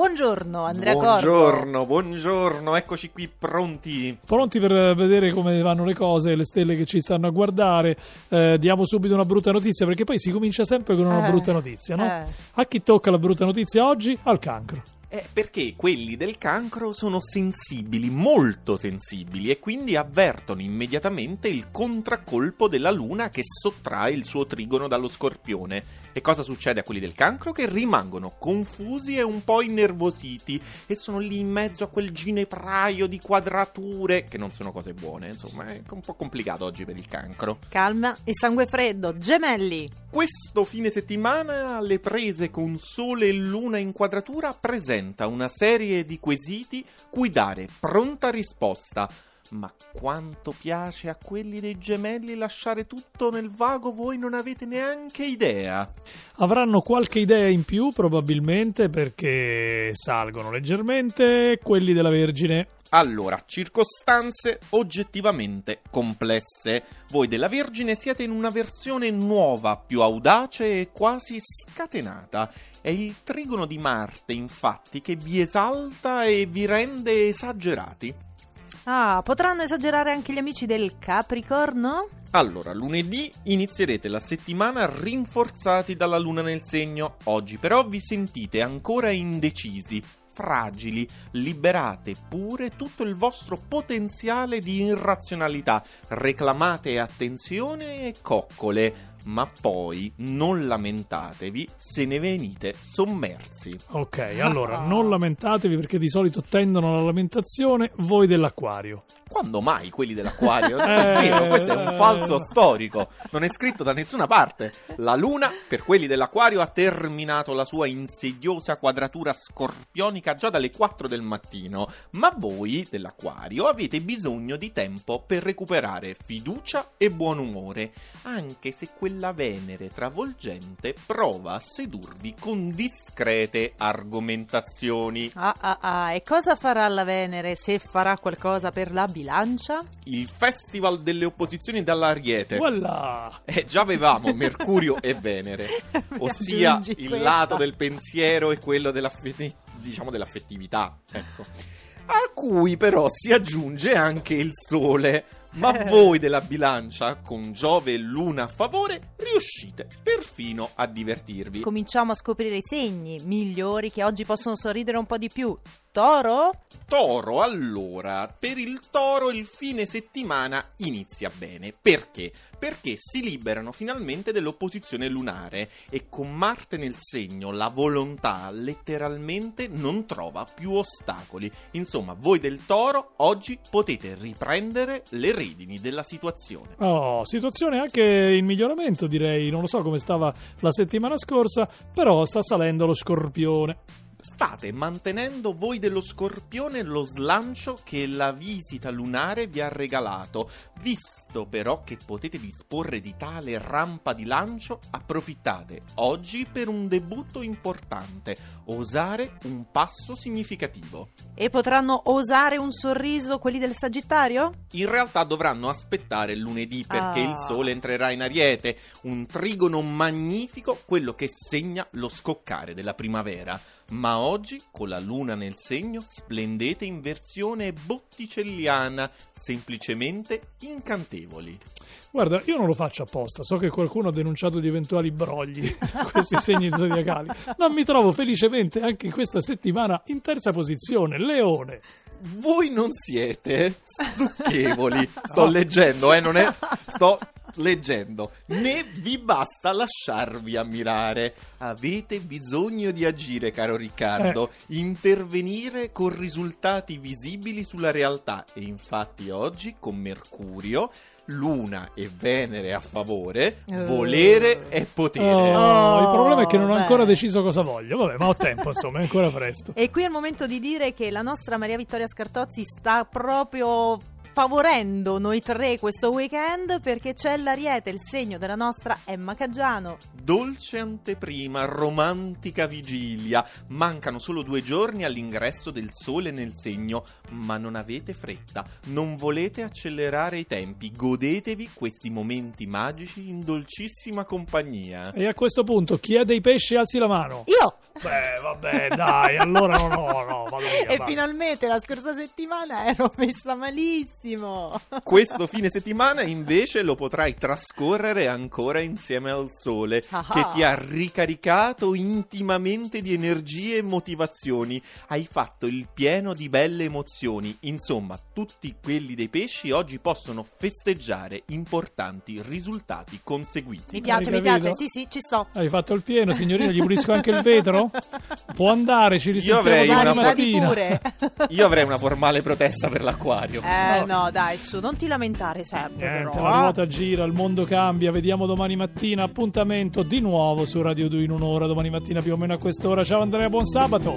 Buongiorno Andrea buongiorno, Corbo. Buongiorno, eccoci qui pronti. Pronti per vedere come vanno le cose, le stelle che ci stanno a guardare. Eh, diamo subito una brutta notizia perché poi si comincia sempre con una Eh, brutta notizia, no? eh. A chi tocca la brutta notizia oggi? Al cancro. Eh, perché quelli del cancro sono sensibili, molto sensibili, e quindi avvertono immediatamente il contraccolpo della luna che sottrae il suo trigono dallo scorpione. E cosa succede a quelli del cancro? Che rimangono confusi e un po' innervositi e sono lì in mezzo a quel ginepraio di quadrature, che non sono cose buone, insomma, è un po' complicato oggi per il cancro. Calma e sangue freddo. Gemelli. Questo fine settimana alle prese con Sole e Luna in quadratura presenta una serie di quesiti cui dare pronta risposta. Ma quanto piace a quelli dei gemelli lasciare tutto nel vago, voi non avete neanche idea. Avranno qualche idea in più probabilmente perché salgono leggermente quelli della Vergine. Allora, circostanze oggettivamente complesse. Voi della Vergine siete in una versione nuova, più audace e quasi scatenata. È il trigono di Marte, infatti, che vi esalta e vi rende esagerati. Ah, potranno esagerare anche gli amici del Capricorno? Allora, lunedì inizierete la settimana rinforzati dalla luna nel segno. Oggi però vi sentite ancora indecisi, fragili, liberate pure tutto il vostro potenziale di irrazionalità, reclamate attenzione e coccole. Ma poi non lamentatevi se ne venite sommersi. Ok, allora non lamentatevi perché di solito tendono alla lamentazione voi dell'acquario. Quando mai quelli dell'acquario? Non Eh, è vero, questo è un eh. falso storico. Non è scritto da nessuna parte. La luna, per quelli dell'acquario, ha terminato la sua insidiosa quadratura scorpionica già dalle 4 del mattino. Ma voi dell'acquario avete bisogno di tempo per recuperare fiducia e buon umore. Anche se quella Venere travolgente prova a sedurvi con discrete argomentazioni. Ah, ah, ah. E cosa farà la Venere se farà qualcosa per la bilancia? Il festival delle opposizioni dall'Ariete. Voilà! Eh, già avevamo Mercurio e Venere, Mi ossia il questa. lato del pensiero e quello dell'affetti- diciamo dell'affettività, ecco. A cui però si aggiunge anche il Sole. Ma Eh. voi della bilancia, con Giove e Luna a favore, riuscite perfino a divertirvi. Cominciamo a scoprire i segni migliori che oggi possono sorridere un po' di più. Toro? Toro, allora, per il toro il fine settimana inizia bene. Perché? Perché si liberano finalmente dell'opposizione lunare e con Marte nel segno la volontà letteralmente non trova più ostacoli. Insomma, voi del toro oggi potete riprendere le redini della situazione. Oh, situazione anche in miglioramento direi, non lo so come stava la settimana scorsa, però sta salendo lo scorpione. State mantenendo voi dello scorpione lo slancio che la visita lunare vi ha regalato. Visto però che potete disporre di tale rampa di lancio, approfittate oggi per un debutto importante, osare un passo significativo. E potranno osare un sorriso quelli del Sagittario? In realtà dovranno aspettare lunedì perché Ah. il sole entrerà in ariete, un trigono magnifico, quello che segna lo scoccare della primavera. Ma oggi, con la luna nel segno, splendete in versione botticelliana, semplicemente incantevoli. Guarda, io non lo faccio apposta, so che qualcuno ha denunciato di eventuali brogli questi segni zodiacali, ma mi trovo felicemente anche in questa settimana in terza posizione, Leone. Voi non siete stucchevoli. Sto leggendo, eh, non è. Sto leggendo. Né vi basta lasciarvi ammirare. Avete bisogno di agire, caro Riccardo. Intervenire con risultati visibili sulla realtà. E infatti oggi con Mercurio. Luna e Venere a favore, Eh. volere è potere. Oh, il problema è che non ho beh. ancora deciso cosa voglio. Vabbè, ma ho tempo, insomma, è ancora presto. E qui è il momento di dire che la nostra Maria Vittoria Scartozzi sta proprio favorendo noi tre questo weekend perché c'è l'Ariete, il segno della nostra Emma Caggiano. Dolce anteprima, romantica vigilia. Mancano solo due giorni all'ingresso del sole nel segno, ma non avete fretta, non volete accelerare i tempi, godetevi questi momenti magici in dolcissima compagnia. E a questo punto, chi ha dei pesci alzi la mano. Io! Beh, vabbè, dai, allora no, no, no, vado via, E basta. finalmente la scorsa settimana ero messa malissimo. Questo fine settimana invece lo potrai trascorrere ancora insieme al sole, Che ti ha ricaricato intimamente di energie e motivazioni. Hai fatto il pieno di belle emozioni. Insomma, tutti quelli dei pesci oggi possono festeggiare importanti risultati conseguiti. Mi piace, mi piace. Sì, sì, ci sto. Hai fatto il pieno, signorina, gli pulisco anche il vetro? Può andare, ci risentiamo avrei domani mattina. pure. Io avrei una formale protesta per l'acquario. Eh, No. no, dai, su, non ti lamentare sempre. Niente, però, la ruota gira, il mondo cambia. Vediamo domani mattina. Appuntamento di nuovo su Radio 2 in un'ora. Domani mattina più o meno a quest'ora. Ciao Andrea, buon sabato.